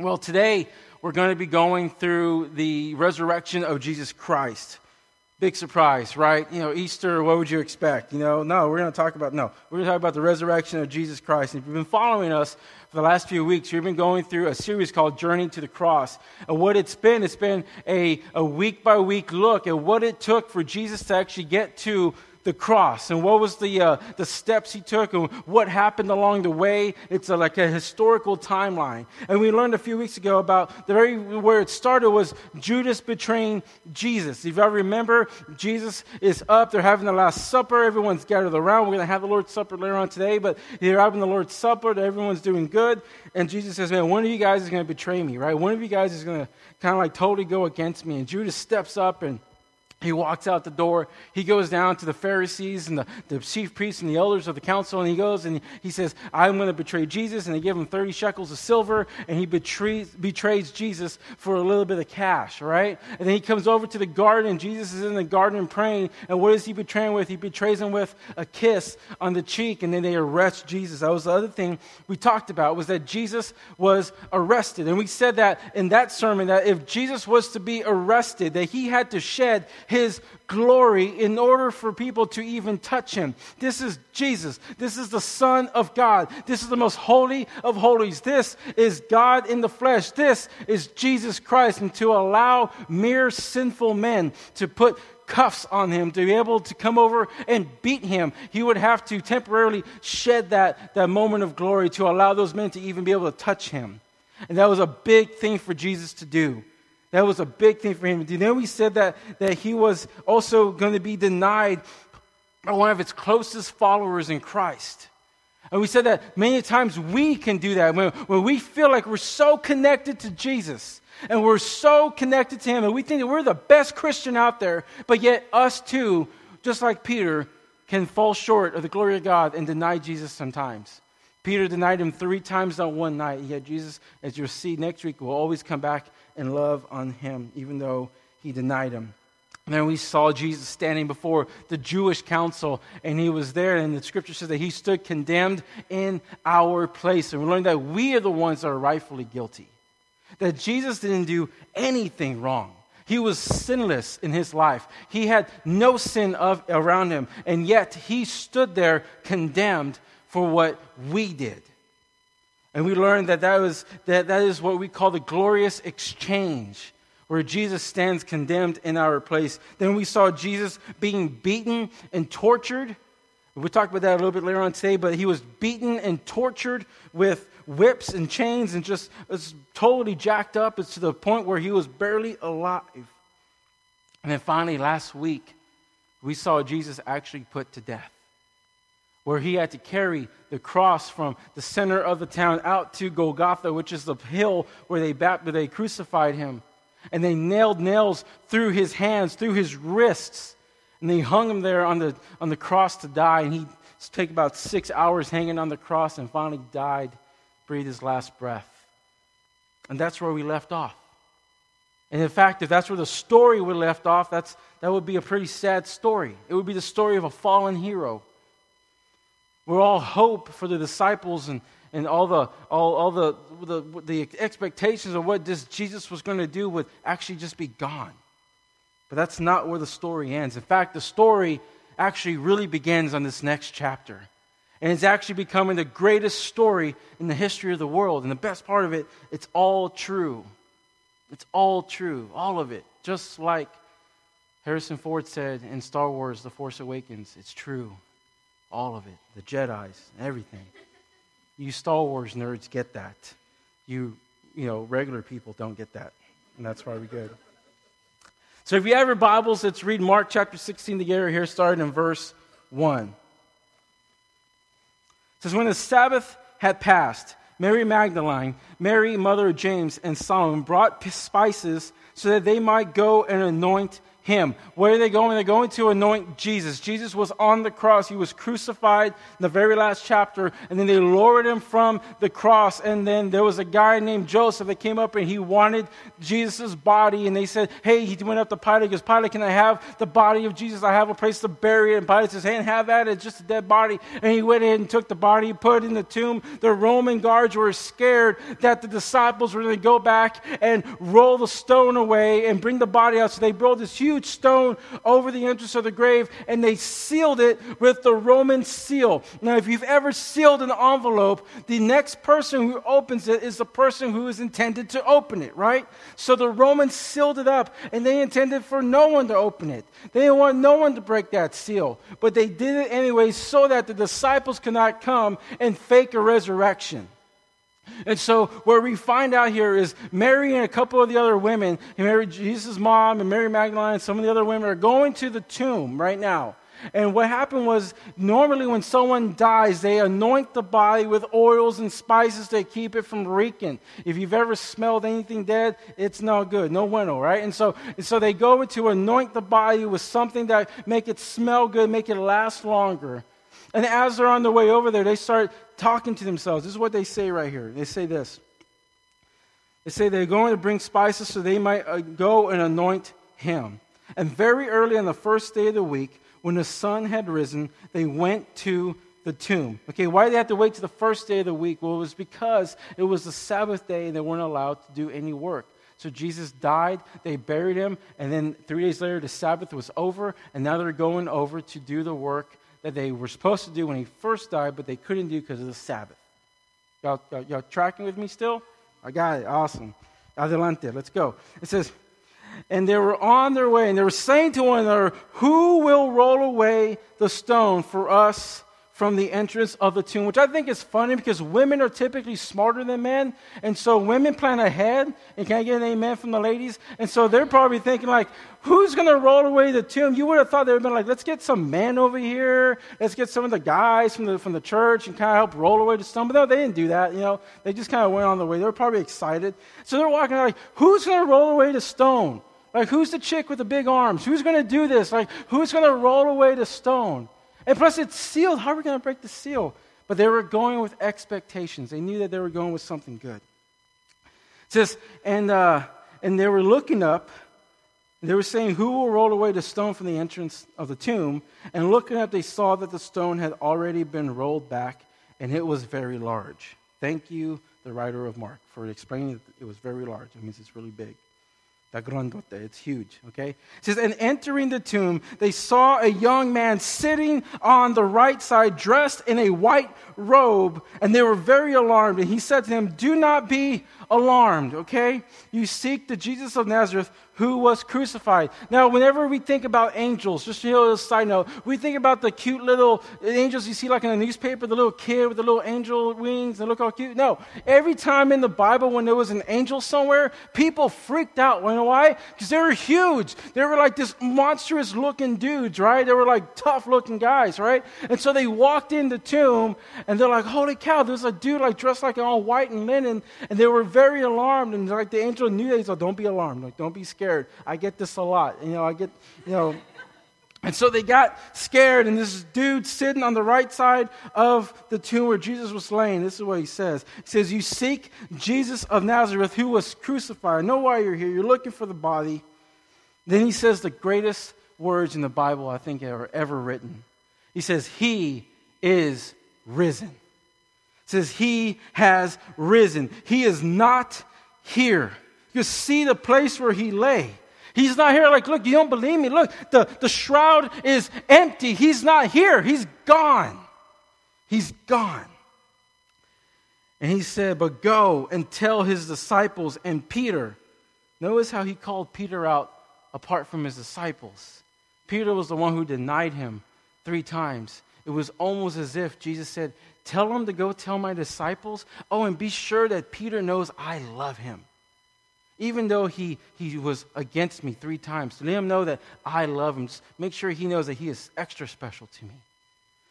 Well, today we're going to be going through the resurrection of Jesus Christ. Big surprise, right? You know, Easter, what would you expect? You know, no, we're going to talk about, no, we're going to talk about the resurrection of Jesus Christ. And if you've been following us for the last few weeks, we've been going through a series called Journey to the Cross. And what it's been, it's been a, a week by week look at what it took for Jesus to actually get to the cross and what was the, uh, the steps he took and what happened along the way. It's a, like a historical timeline. And we learned a few weeks ago about the very where it started was Judas betraying Jesus. If you remember, Jesus is up. They're having the Last Supper. Everyone's gathered around. We're going to have the Lord's Supper later on today, but they're having the Lord's Supper. Everyone's doing good. And Jesus says, Man, one of you guys is going to betray me, right? One of you guys is going to kind of like totally go against me. And Judas steps up and he walks out the door. He goes down to the Pharisees and the, the chief priests and the elders of the council, and he goes and he says, I'm going to betray Jesus. And they give him 30 shekels of silver, and he betrays, betrays Jesus for a little bit of cash, right? And then he comes over to the garden. Jesus is in the garden praying. And what is he betraying with? He betrays him with a kiss on the cheek, and then they arrest Jesus. That was the other thing we talked about, was that Jesus was arrested. And we said that in that sermon, that if Jesus was to be arrested, that he had to shed his glory in order for people to even touch him. This is Jesus. This is the Son of God. This is the most holy of holies. This is God in the flesh. This is Jesus Christ. And to allow mere sinful men to put cuffs on him to be able to come over and beat him, he would have to temporarily shed that, that moment of glory to allow those men to even be able to touch him. And that was a big thing for Jesus to do. That was a big thing for him. Then we said that, that he was also going to be denied by one of his closest followers in Christ. And we said that many times we can do that when, when we feel like we're so connected to Jesus and we're so connected to him and we think that we're the best Christian out there, but yet us too, just like Peter, can fall short of the glory of God and deny Jesus sometimes. Peter denied him three times on one night. Yet Jesus, as you'll see next week, will always come back and love on him, even though he denied him. And then we saw Jesus standing before the Jewish council, and he was there, and the scripture says that he stood condemned in our place. And we learned that we are the ones that are rightfully guilty. That Jesus didn't do anything wrong. He was sinless in his life. He had no sin of, around him, and yet he stood there condemned for what we did. And we learned that that, was, that that is what we call the glorious exchange, where Jesus stands condemned in our place. Then we saw Jesus being beaten and tortured. We'll talk about that a little bit later on today, but he was beaten and tortured with whips and chains and just was totally jacked up. It's to the point where he was barely alive. And then finally, last week, we saw Jesus actually put to death where he had to carry the cross from the center of the town out to Golgotha, which is the hill where they, where they crucified him. And they nailed nails through his hands, through his wrists. And they hung him there on the, on the cross to die. And he took about six hours hanging on the cross and finally died, breathed his last breath. And that's where we left off. And in fact, if that's where the story would left off, that's, that would be a pretty sad story. It would be the story of a fallen hero we're all hope for the disciples and, and all, the, all, all the, the, the expectations of what this Jesus was going to do would actually just be gone. But that's not where the story ends. In fact, the story actually really begins on this next chapter. And it's actually becoming the greatest story in the history of the world. And the best part of it, it's all true. It's all true, all of it. Just like Harrison Ford said in Star Wars The Force Awakens, it's true. All of it. The Jedi's, everything. You Star Wars nerds get that. You, you know, regular people don't get that. And that's why we're good. So if you have your Bibles, let's read Mark chapter 16 together here, starting in verse 1. It says, When the Sabbath had passed, Mary Magdalene, Mary, mother of James, and Salome brought spices so that they might go and anoint him. Where are they going? They're going to anoint Jesus. Jesus was on the cross. He was crucified in the very last chapter, and then they lowered him from the cross. And then there was a guy named Joseph that came up and he wanted Jesus' body. And they said, Hey, he went up to Pilate. He goes, Pilate, can I have the body of Jesus? I have a place to bury it. And Pilate says, Hey, have that. It's just a dead body. And he went in and took the body, put it in the tomb. The Roman guards were scared that the disciples were going to go back and roll the stone away and bring the body out. So they rolled this huge stone over the entrance of the grave and they sealed it with the Roman seal. Now, if you've ever sealed an envelope, the next person who opens it is the person who is intended to open it, right? So the Romans sealed it up and they intended for no one to open it. They didn't want no one to break that seal. But they did it anyway so that the disciples could not come and fake a resurrection. And so, what we find out here is Mary and a couple of the other women, Mary, Jesus' mom, and Mary Magdalene, and some of the other women are going to the tomb right now. And what happened was, normally when someone dies, they anoint the body with oils and spices to keep it from reeking. If you've ever smelled anything dead, it's not good. No bueno, right? And so, and so they go to anoint the body with something that make it smell good, make it last longer. And as they're on their way over there, they start talking to themselves. This is what they say right here. They say this. They say they're going to bring spices so they might uh, go and anoint him. And very early on the first day of the week, when the sun had risen, they went to the tomb. Okay, why did they have to wait to the first day of the week? Well, it was because it was the Sabbath day and they weren't allowed to do any work. So Jesus died, they buried him, and then three days later the Sabbath was over, and now they're going over to do the work that they were supposed to do when he first died, but they couldn't do because of the Sabbath. Y'all, y'all, y'all tracking with me still? I got it. Awesome. Adelante. Let's go. It says, and they were on their way, and they were saying to one another, Who will roll away the stone for us from the entrance of the tomb, which I think is funny because women are typically smarter than men. And so women plan ahead. And can I get an amen from the ladies? And so they're probably thinking, like, who's going to roll away the tomb? You would have thought they would have been like, let's get some men over here. Let's get some of the guys from the, from the church and kind of help roll away the stone. But no, they didn't do that. You know, they just kind of went on the way. They were probably excited. So they're walking like, who's going to roll away the stone? Like, who's the chick with the big arms? Who's going to do this? Like, who's going to roll away the stone? And plus, it's sealed. How are we going to break the seal? But they were going with expectations. They knew that they were going with something good. It says, and, uh, and they were looking up. They were saying, Who will roll away the stone from the entrance of the tomb? And looking up, they saw that the stone had already been rolled back, and it was very large. Thank you, the writer of Mark, for explaining that it was very large. It means it's really big. Da grandote, it's huge, okay? It says, and entering the tomb, they saw a young man sitting on the right side, dressed in a white robe, and they were very alarmed. And he said to them, Do not be alarmed, okay? You seek the Jesus of Nazareth who was crucified. Now, whenever we think about angels, just you know, a side note, we think about the cute little angels you see like in a newspaper, the little kid with the little angel wings and look how cute. No, every time in the Bible when there was an angel somewhere, people freaked out. You know why? Because they were huge. They were like this monstrous looking dudes, right? They were like tough looking guys, right? And so they walked in the tomb and they're like, holy cow, there's a dude like dressed like all white and linen. And they were very alarmed. And like the angel knew that. He said, don't be alarmed. Like, don't be scared. I get this a lot. You know, I get, you know. And so they got scared, and this dude sitting on the right side of the tomb where Jesus was laying. This is what he says. He says, You seek Jesus of Nazareth who was crucified. I know why you're here. You're looking for the body. Then he says the greatest words in the Bible I think are ever written. He says, He is risen. Says, He has risen. He is not here. You see the place where he lay. He's not here. Like, look, you don't believe me. Look, the, the shroud is empty. He's not here. He's gone. He's gone. And he said, But go and tell his disciples and Peter. Notice how he called Peter out apart from his disciples. Peter was the one who denied him three times. It was almost as if Jesus said, Tell him to go tell my disciples. Oh, and be sure that Peter knows I love him even though he, he was against me three times, let him know that I love him. Make sure he knows that he is extra special to me.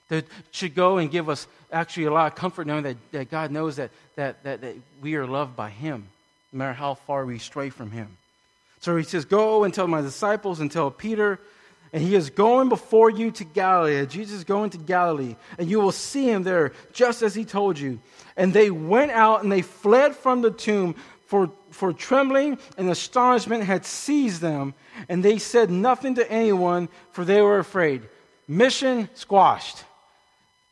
That should go and give us actually a lot of comfort knowing that, that God knows that, that, that, that we are loved by him, no matter how far we stray from him. So he says, Go and tell my disciples and tell Peter. And he is going before you to Galilee. Jesus is going to Galilee, and you will see him there, just as he told you. And they went out and they fled from the tomb, for, for trembling and astonishment had seized them, and they said nothing to anyone, for they were afraid. Mission squashed.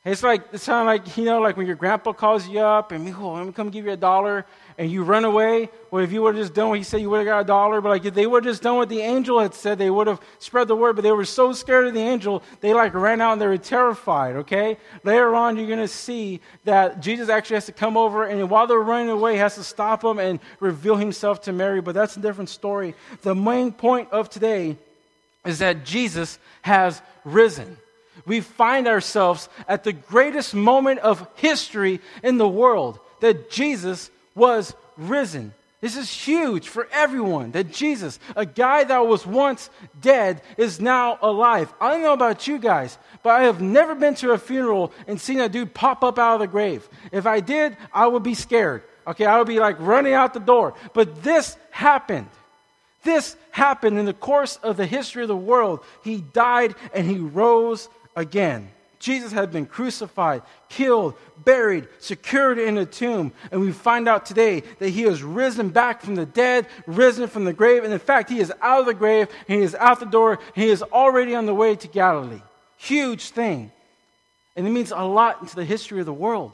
It's like, it sounds like, you know, like when your grandpa calls you up and, oh, let me come give you a dollar and you run away, well, if you would have just done what he said, you would have got a dollar. But like if they would have just done what the angel had said, they would have spread the word. But they were so scared of the angel, they like ran out and they were terrified. Okay. Later on, you're to see that Jesus actually has to come over, and while they're running away, he has to stop them and reveal himself to Mary. But that's a different story. The main point of today is that Jesus has risen we find ourselves at the greatest moment of history in the world that Jesus was risen. This is huge for everyone that Jesus, a guy that was once dead, is now alive. I don't know about you guys, but I have never been to a funeral and seen a dude pop up out of the grave. If I did, I would be scared. Okay, I would be like running out the door. But this happened. This happened in the course of the history of the world. He died and he rose again. Jesus had been crucified, killed, buried, secured in a tomb. And we find out today that he has risen back from the dead, risen from the grave. And in fact, he is out of the grave, he is out the door, he is already on the way to Galilee. Huge thing. And it means a lot into the history of the world.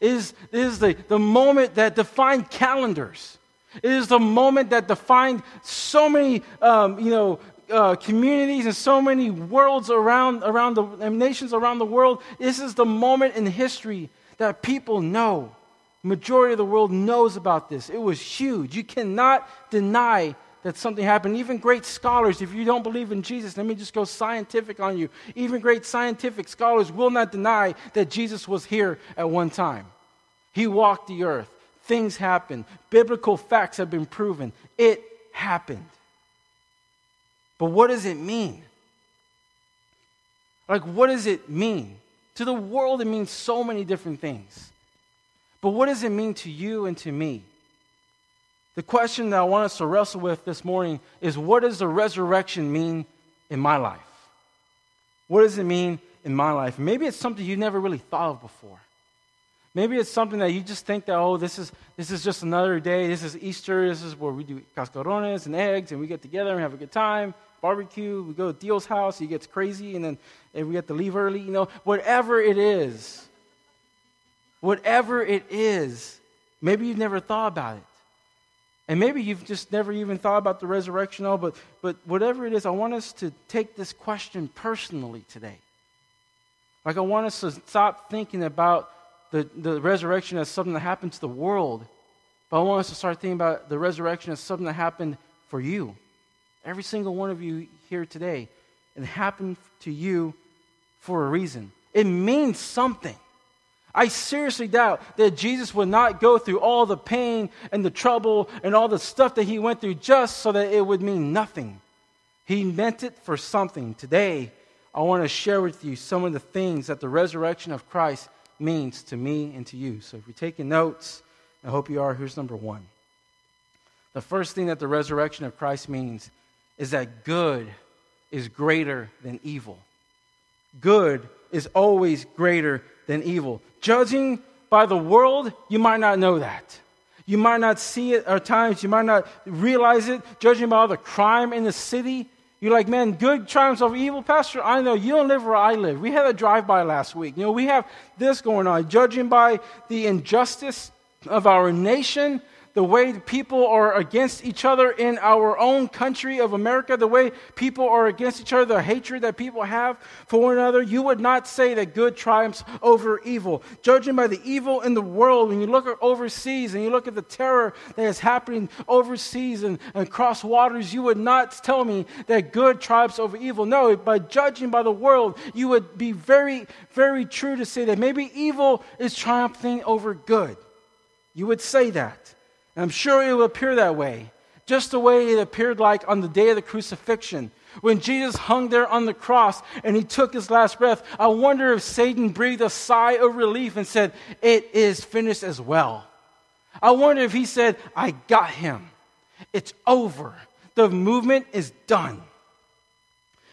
It is, it is the, the moment that defined calendars. It is the moment that defined so many, um, you know, uh, communities and so many worlds around, around the nations around the world. This is the moment in history that people know. Majority of the world knows about this. It was huge. You cannot deny that something happened. Even great scholars, if you don't believe in Jesus, let me just go scientific on you. Even great scientific scholars will not deny that Jesus was here at one time. He walked the earth. Things happened. Biblical facts have been proven. It happened. But what does it mean? Like, what does it mean? To the world, it means so many different things. But what does it mean to you and to me? The question that I want us to wrestle with this morning is what does the resurrection mean in my life? What does it mean in my life? Maybe it's something you never really thought of before. Maybe it's something that you just think that, oh, this is, this is just another day. This is Easter. This is where we do cascarones and eggs and we get together and have a good time barbecue, we go to Dio's house, he gets crazy, and then and we have to leave early, you know, whatever it is. Whatever it is, maybe you've never thought about it. And maybe you've just never even thought about the resurrection, all, but, but whatever it is, I want us to take this question personally today. Like, I want us to stop thinking about the, the resurrection as something that happened to the world, but I want us to start thinking about the resurrection as something that happened for you. Every single one of you here today. It happened to you for a reason. It means something. I seriously doubt that Jesus would not go through all the pain and the trouble and all the stuff that he went through just so that it would mean nothing. He meant it for something. Today, I want to share with you some of the things that the resurrection of Christ means to me and to you. So if you're taking notes, I hope you are, here's number one. The first thing that the resurrection of Christ means is that good is greater than evil. Good is always greater than evil. Judging by the world, you might not know that. You might not see it at times, you might not realize it. Judging by all the crime in the city, you're like, man, good triumphs over evil. Pastor, I know you don't live where I live. We had a drive by last week. You know, we have this going on. Judging by the injustice of our nation, the way people are against each other in our own country of America, the way people are against each other, the hatred that people have for one another, you would not say that good triumphs over evil. Judging by the evil in the world, when you look at overseas and you look at the terror that is happening overseas and, and across waters, you would not tell me that good triumphs over evil. No, by judging by the world, you would be very, very true to say that maybe evil is triumphing over good. You would say that. And I'm sure it will appear that way, just the way it appeared like on the day of the crucifixion. When Jesus hung there on the cross and he took his last breath, I wonder if Satan breathed a sigh of relief and said, It is finished as well. I wonder if he said, I got him. It's over. The movement is done.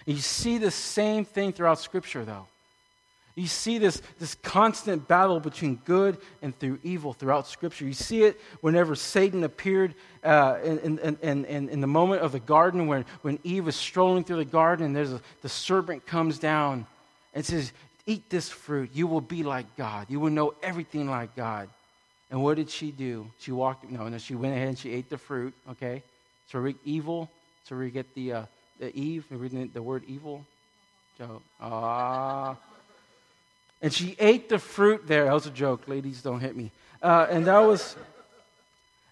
You see the same thing throughout Scripture, though. You see this, this constant battle between good and through evil throughout Scripture. You see it whenever Satan appeared uh, in, in, in, in, the moment of the garden when, when Eve was strolling through the garden and there's a, the serpent comes down and says, Eat this fruit. You will be like God. You will know everything like God. And what did she do? She walked, no, no, she went ahead and she ate the fruit, okay? So we, evil, so we get the, uh, the Eve, the word evil. So, ah. Uh, and she ate the fruit there. That was a joke. Ladies, don't hit me. Uh, and that was,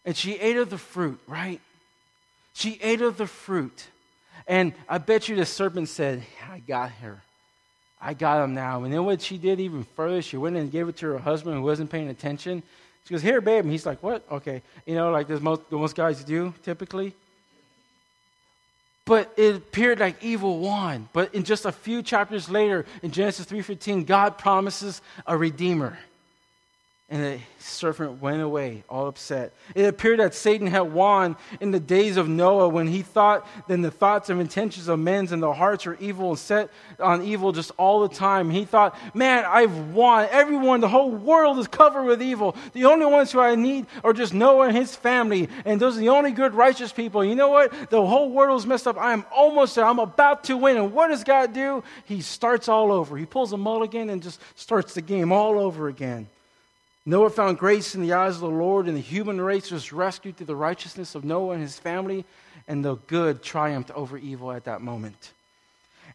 and she ate of the fruit, right? She ate of the fruit. And I bet you the serpent said, I got her. I got him now. And then what she did even further, she went and gave it to her husband who wasn't paying attention. She goes, Here, babe. And he's like, What? Okay. You know, like this most, most guys do typically. But it appeared like evil won. But in just a few chapters later, in Genesis 3:15, God promises a redeemer. And the serpent went away, all upset. It appeared that Satan had won in the days of Noah when he thought then the thoughts and intentions of men's and their hearts are evil and set on evil just all the time. He thought, man, I've won. Everyone, the whole world is covered with evil. The only ones who I need are just Noah and his family. And those are the only good, righteous people. You know what? The whole world is messed up. I am almost there. I'm about to win. And what does God do? He starts all over. He pulls a mulligan and just starts the game all over again. Noah found grace in the eyes of the Lord, and the human race was rescued through the righteousness of Noah and his family, and the good triumphed over evil at that moment.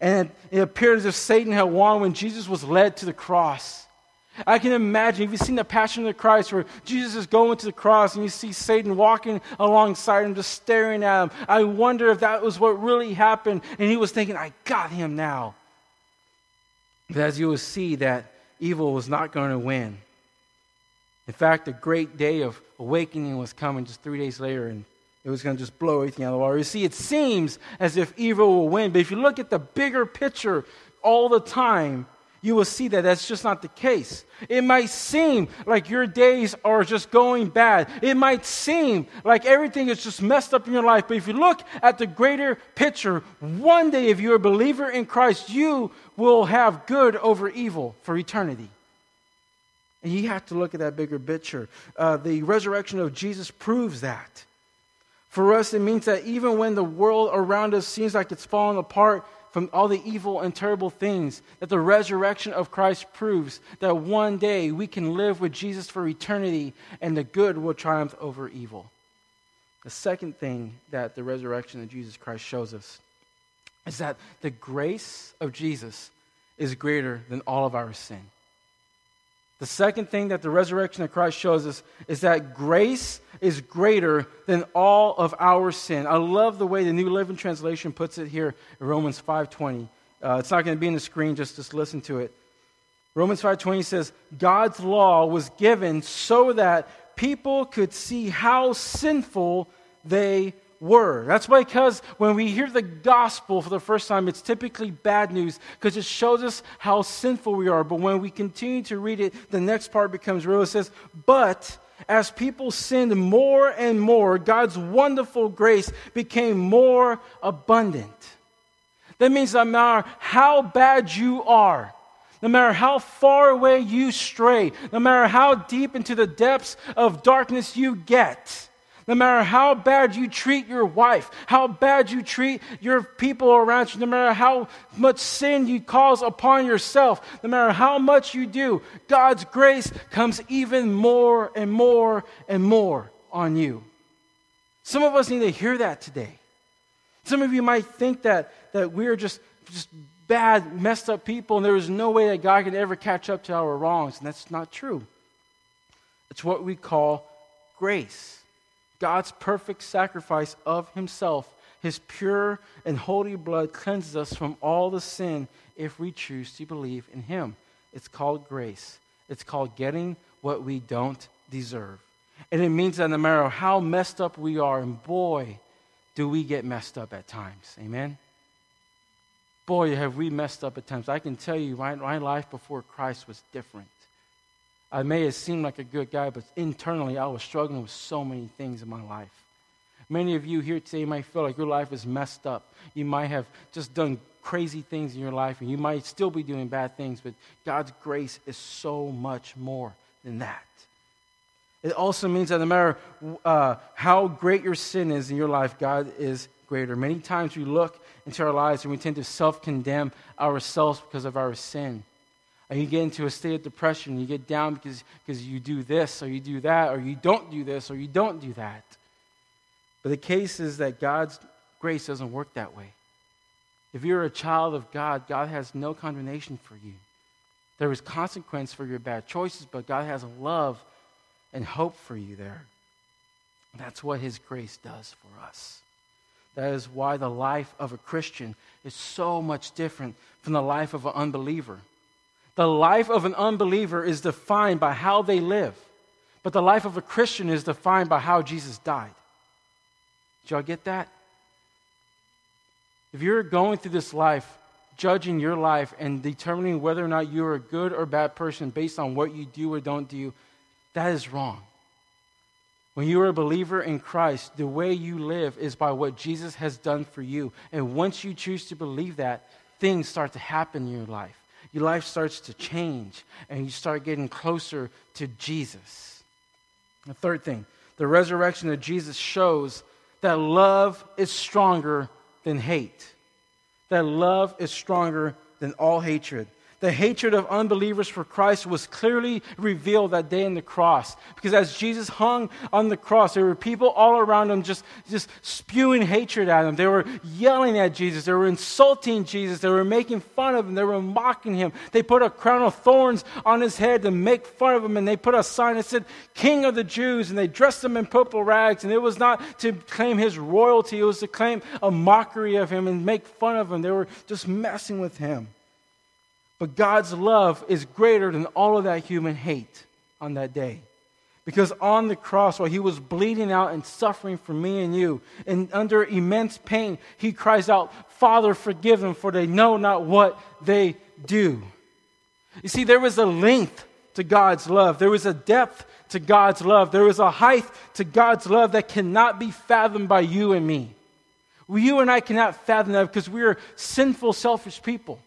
And it appeared as if Satan had won when Jesus was led to the cross. I can imagine, if you've seen the Passion of the Christ, where Jesus is going to the cross and you see Satan walking alongside him, just staring at him. I wonder if that was what really happened, and he was thinking, I got him now. But as you will see, that evil was not going to win. In fact, a great day of awakening was coming just three days later, and it was going to just blow everything out of the water. You see, it seems as if evil will win, but if you look at the bigger picture all the time, you will see that that's just not the case. It might seem like your days are just going bad. It might seem like everything is just messed up in your life. But if you look at the greater picture, one day, if you're a believer in Christ, you will have good over evil for eternity. And you have to look at that bigger picture. Uh, the resurrection of Jesus proves that. For us, it means that even when the world around us seems like it's falling apart from all the evil and terrible things, that the resurrection of Christ proves that one day we can live with Jesus for eternity and the good will triumph over evil. The second thing that the resurrection of Jesus Christ shows us is that the grace of Jesus is greater than all of our sin. The second thing that the resurrection of Christ shows us is that grace is greater than all of our sin. I love the way the New Living Translation puts it here in Romans 5:20. Uh, it's not going to be in the screen, just, just listen to it. Romans 5:20 says, "God's law was given so that people could see how sinful they word. That's because when we hear the gospel for the first time, it's typically bad news because it shows us how sinful we are. But when we continue to read it, the next part becomes real. It says, But as people sinned more and more, God's wonderful grace became more abundant. That means no matter how bad you are, no matter how far away you stray, no matter how deep into the depths of darkness you get, no matter how bad you treat your wife, how bad you treat your people around you, no matter how much sin you cause upon yourself, no matter how much you do, God's grace comes even more and more and more on you. Some of us need to hear that today. Some of you might think that, that we're just, just bad, messed up people, and there is no way that God can ever catch up to our wrongs, and that's not true. It's what we call grace. God's perfect sacrifice of himself, his pure and holy blood cleanses us from all the sin if we choose to believe in him. It's called grace. It's called getting what we don't deserve. And it means that no matter how messed up we are, and boy, do we get messed up at times. Amen? Boy, have we messed up at times. I can tell you, my, my life before Christ was different. I may have seemed like a good guy, but internally I was struggling with so many things in my life. Many of you here today might feel like your life is messed up. You might have just done crazy things in your life, and you might still be doing bad things, but God's grace is so much more than that. It also means that no matter uh, how great your sin is in your life, God is greater. Many times we look into our lives and we tend to self condemn ourselves because of our sin. And you get into a state of depression, you get down because, because you do this or you do that, or you don't do this or you don't do that. But the case is that God's grace doesn't work that way. If you're a child of God, God has no condemnation for you. There is consequence for your bad choices, but God has love and hope for you there. That's what His grace does for us. That is why the life of a Christian is so much different from the life of an unbeliever. The life of an unbeliever is defined by how they live, but the life of a Christian is defined by how Jesus died. Did y'all get that? If you're going through this life, judging your life and determining whether or not you're a good or bad person based on what you do or don't do, that is wrong. When you are a believer in Christ, the way you live is by what Jesus has done for you. And once you choose to believe that, things start to happen in your life. Your life starts to change, and you start getting closer to Jesus. The third thing, the resurrection of Jesus shows that love is stronger than hate, that love is stronger than all hatred. The hatred of unbelievers for Christ was clearly revealed that day in the cross. Because as Jesus hung on the cross, there were people all around him just, just spewing hatred at him. They were yelling at Jesus. They were insulting Jesus. They were making fun of him. They were mocking him. They put a crown of thorns on his head to make fun of him. And they put a sign that said, King of the Jews. And they dressed him in purple rags. And it was not to claim his royalty, it was to claim a mockery of him and make fun of him. They were just messing with him. But God's love is greater than all of that human hate on that day. Because on the cross, while he was bleeding out and suffering for me and you, and under immense pain, he cries out, Father, forgive them, for they know not what they do. You see, there was a length to God's love, there was a depth to God's love, there was a height to God's love that cannot be fathomed by you and me. You and I cannot fathom that because we are sinful, selfish people.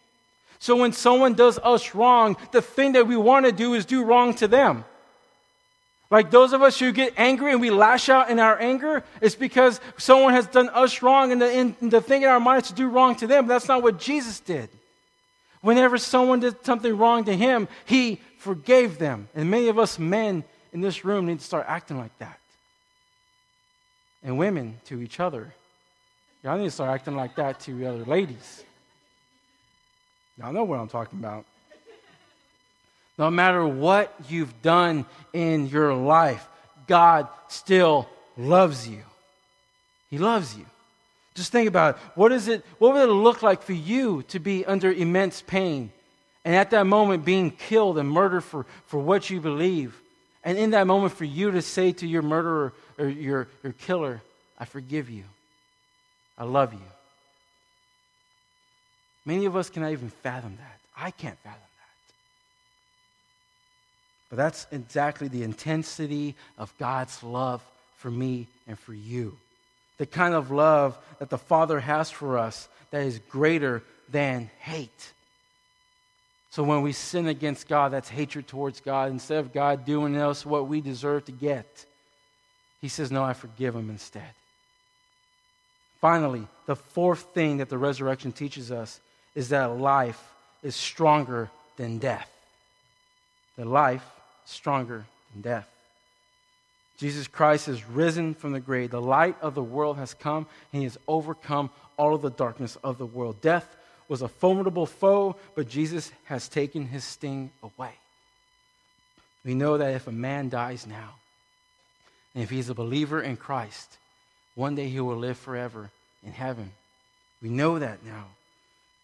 So when someone does us wrong, the thing that we want to do is do wrong to them. Like those of us who get angry and we lash out in our anger, it's because someone has done us wrong, and the, and the thing in our mind is to do wrong to them. That's not what Jesus did. Whenever someone did something wrong to him, he forgave them. And many of us men in this room need to start acting like that. And women to each other. Y'all need to start acting like that to other ladies. Y'all know what I'm talking about. No matter what you've done in your life, God still loves you. He loves you. Just think about it. What, is it, what would it look like for you to be under immense pain and at that moment being killed and murdered for, for what you believe? And in that moment, for you to say to your murderer or your, your killer, I forgive you. I love you. Many of us cannot even fathom that. I can't fathom that. But that's exactly the intensity of God's love for me and for you. The kind of love that the Father has for us that is greater than hate. So when we sin against God, that's hatred towards God. Instead of God doing us what we deserve to get, He says, No, I forgive Him instead. Finally, the fourth thing that the resurrection teaches us is that life is stronger than death. The life stronger than death. Jesus Christ has risen from the grave. The light of the world has come, and he has overcome all of the darkness of the world. Death was a formidable foe, but Jesus has taken his sting away. We know that if a man dies now, and if he's a believer in Christ, one day he will live forever in heaven. We know that now.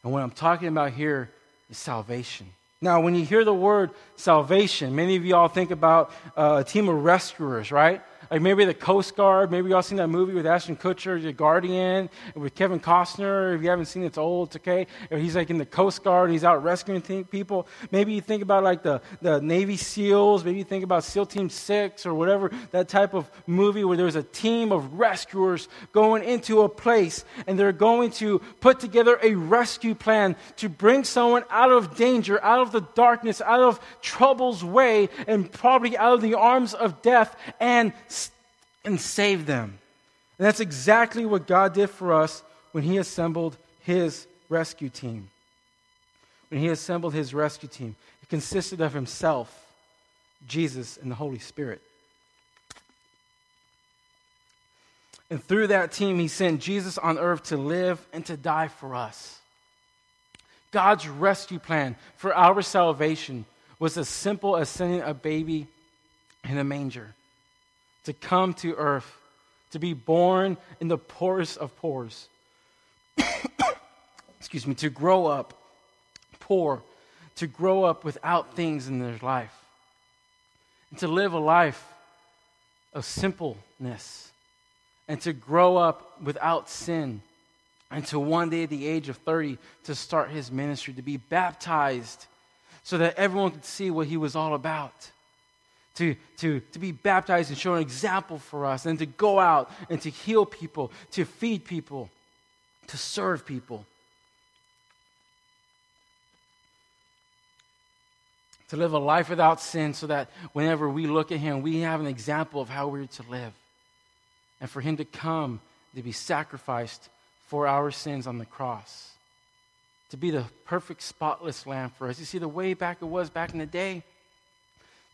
And what I'm talking about here is salvation. Now, when you hear the word salvation, many of you all think about uh, a team of rescuers, right? Like maybe the Coast Guard. Maybe y'all seen that movie with Ashton Kutcher, The Guardian, with Kevin Costner. If you haven't seen it, it's old. It's okay. He's like in the Coast Guard. he's out rescuing th- people. Maybe you think about like the, the Navy SEALs. Maybe you think about SEAL Team Six or whatever that type of movie where there's a team of rescuers going into a place and they're going to put together a rescue plan to bring someone out of danger, out of the darkness, out of trouble's way, and probably out of the arms of death and, and save them. And that's exactly what God did for us when He assembled His rescue team. When He assembled His rescue team, it consisted of Himself, Jesus, and the Holy Spirit. And through that team, He sent Jesus on earth to live and to die for us. God's rescue plan for our salvation was as simple as sending a baby in a manger to come to earth, to be born in the poorest of poors. Excuse me, to grow up poor, to grow up without things in their life, and to live a life of simpleness, and to grow up without sin, and to one day at the age of 30 to start his ministry, to be baptized so that everyone could see what he was all about. To, to, to be baptized and show an example for us, and to go out and to heal people, to feed people, to serve people. To live a life without sin so that whenever we look at him, we have an example of how we're to live. And for him to come to be sacrificed for our sins on the cross to be the perfect, spotless lamb for us. You see, the way back it was back in the day,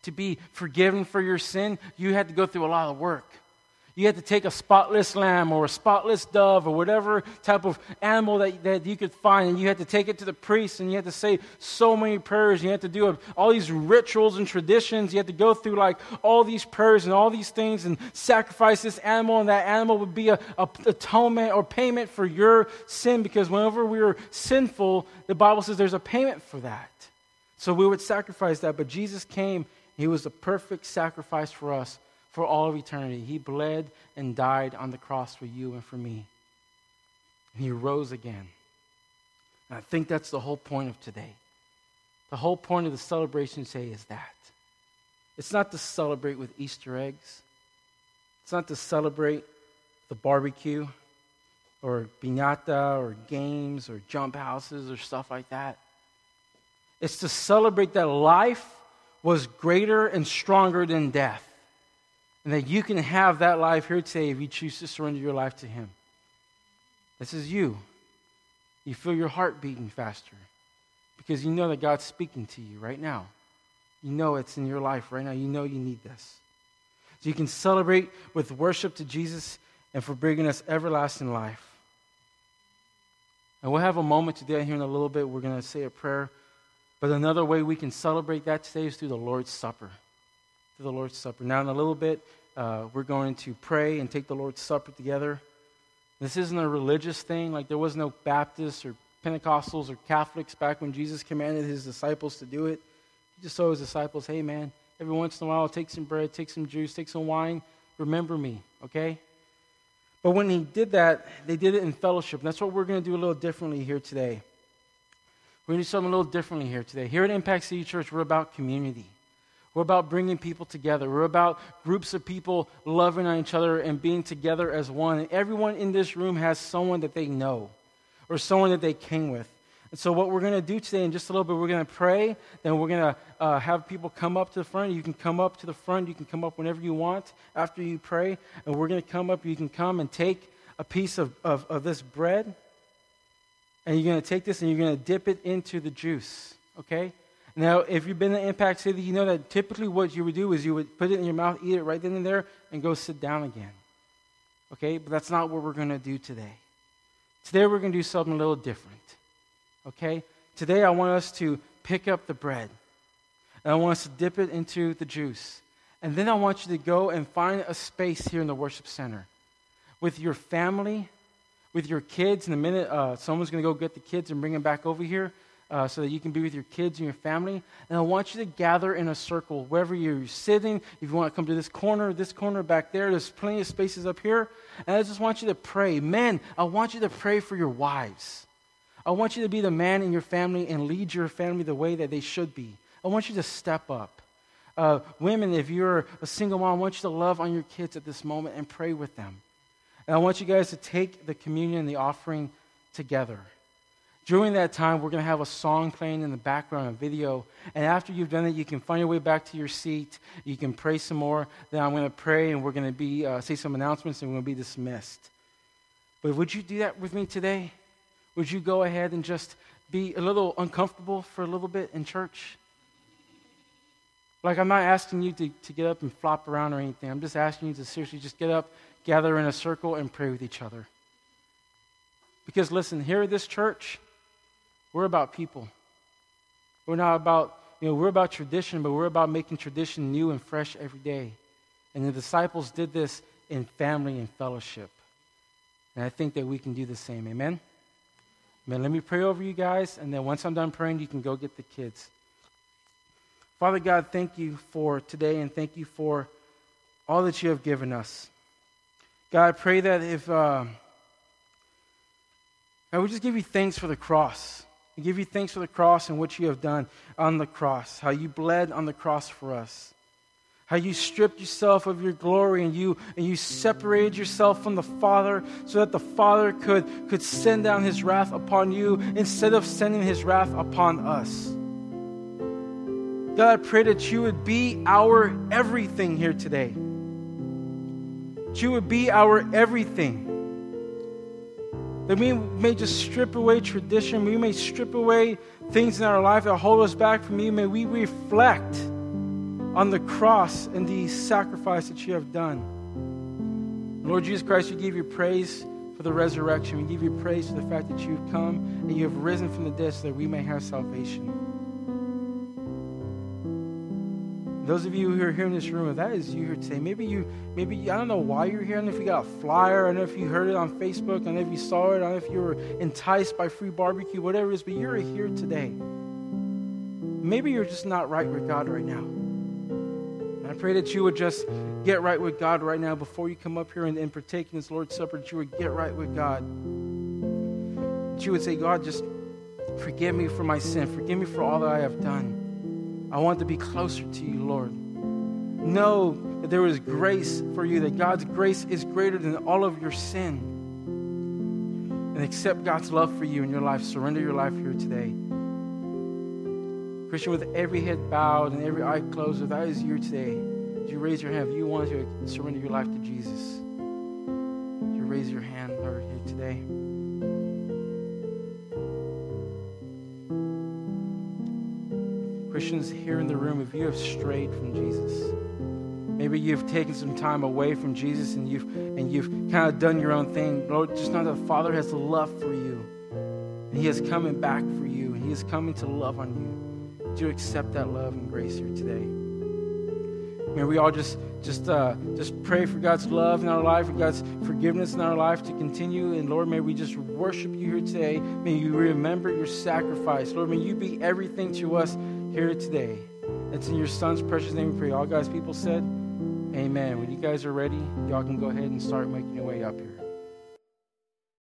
to be forgiven for your sin, you had to go through a lot of work. You had to take a spotless lamb or a spotless dove or whatever type of animal that, that you could find, and you had to take it to the priest, and you had to say so many prayers. You had to do all these rituals and traditions. You had to go through like all these prayers and all these things and sacrifice this animal, and that animal would be a, a atonement or payment for your sin because whenever we were sinful, the Bible says there's a payment for that. So we would sacrifice that, but Jesus came, He was the perfect sacrifice for us for all of eternity. He bled and died on the cross for you and for me. And he rose again. And I think that's the whole point of today. The whole point of the celebration today is that. It's not to celebrate with Easter eggs. It's not to celebrate the barbecue or piñata or games or jump houses or stuff like that. It's to celebrate that life was greater and stronger than death. And that you can have that life here today if you choose to surrender your life to Him. This is you. You feel your heart beating faster because you know that God's speaking to you right now. You know it's in your life right now. You know you need this. So you can celebrate with worship to Jesus and for bringing us everlasting life. And we'll have a moment today here in a little bit. We're going to say a prayer. But another way we can celebrate that today is through the Lord's Supper Through the Lord's Supper. Now, in a little bit, uh, we're going to pray and take the Lord's Supper together. This isn't a religious thing, like there was no Baptists or Pentecostals or Catholics back when Jesus commanded his disciples to do it. He just told his disciples, hey, man, every once in a while, take some bread, take some juice, take some wine, remember me, okay? But when he did that, they did it in fellowship. And that's what we're going to do a little differently here today. We're going to do something a little differently here today. Here at Impact City Church, we're about community. We're about bringing people together. We're about groups of people loving on each other and being together as one. And everyone in this room has someone that they know or someone that they came with. And so, what we're going to do today in just a little bit, we're going to pray. Then we're going to uh, have people come up to the front. You can come up to the front. You can come up whenever you want after you pray. And we're going to come up. You can come and take a piece of, of, of this bread. And you're going to take this and you're going to dip it into the juice. Okay? Now, if you've been in Impact City, you know that typically what you would do is you would put it in your mouth, eat it right then and there, and go sit down again. Okay? But that's not what we're going to do today. Today, we're going to do something a little different. Okay? Today, I want us to pick up the bread, and I want us to dip it into the juice. And then I want you to go and find a space here in the worship center with your family, with your kids. In a minute, uh, someone's going to go get the kids and bring them back over here. uh, so that you can be with your kids and your family. And I want you to gather in a circle wherever you're sitting. If you want to come to this corner, this corner back there, there's plenty of spaces up here. And I just want you to pray. Men, I want you to pray for your wives. I want you to be the man in your family and lead your family the way that they should be. I want you to step up. Uh, women, if you're a single mom, I want you to love on your kids at this moment and pray with them. And I want you guys to take the communion and the offering together. During that time, we're going to have a song playing in the background, a video. And after you've done it, you can find your way back to your seat. You can pray some more. Then I'm going to pray, and we're going to be uh, say some announcements, and we're going to be dismissed. But would you do that with me today? Would you go ahead and just be a little uncomfortable for a little bit in church? Like, I'm not asking you to, to get up and flop around or anything. I'm just asking you to seriously just get up, gather in a circle, and pray with each other. Because, listen, here at this church, we're about people. We're not about, you know, we're about tradition, but we're about making tradition new and fresh every day. And the disciples did this in family and fellowship. And I think that we can do the same. Amen? Amen. Let me pray over you guys, and then once I'm done praying, you can go get the kids. Father God, thank you for today, and thank you for all that you have given us. God, I pray that if. Uh, I would just give you thanks for the cross. I give you thanks for the cross and what you have done on the cross, how you bled on the cross for us, how you stripped yourself of your glory and you and you separated yourself from the Father so that the Father could, could send down his wrath upon you instead of sending his wrath upon us. God, I pray that you would be our everything here today. That you would be our everything. That we may just strip away tradition. We may strip away things in our life that hold us back from you. May we reflect on the cross and the sacrifice that you have done. Lord Jesus Christ, we give you praise for the resurrection. We give you praise for the fact that you've come and you have risen from the dead so that we may have salvation. Those of you who are here in this room, if that is you here today, maybe you, maybe I don't know why you're here. I don't know if you got a flyer. I don't know if you heard it on Facebook. I don't know if you saw it. I don't know if you were enticed by free barbecue, whatever it is. But you're here today. Maybe you're just not right with God right now. And I pray that you would just get right with God right now before you come up here and, and partake in this Lord's Supper. That you would get right with God. That you would say, God, just forgive me for my sin. Forgive me for all that I have done. I want to be closer to you, Lord. Know that there is grace for you, that God's grace is greater than all of your sin. And accept God's love for you in your life. Surrender your life here today. Christian, with every head bowed and every eye closed, if that is you today, would you raise your hand if you want to surrender your life to Jesus? You raise your hand, Lord, here today? Christians here in the room, if you have strayed from Jesus, maybe you've taken some time away from Jesus and you've and you've kind of done your own thing, Lord, just know that the Father has love for you. And He is coming back for you, and He is coming to love on you. Do accept that love and grace here today? May we all just just uh, just pray for God's love in our life, for God's forgiveness in our life to continue. And Lord, may we just worship you here today. May you remember your sacrifice. Lord, may you be everything to us here today. It's in your son's precious name we pray. All God's people said, Amen. When you guys are ready, y'all can go ahead and start making your way up here.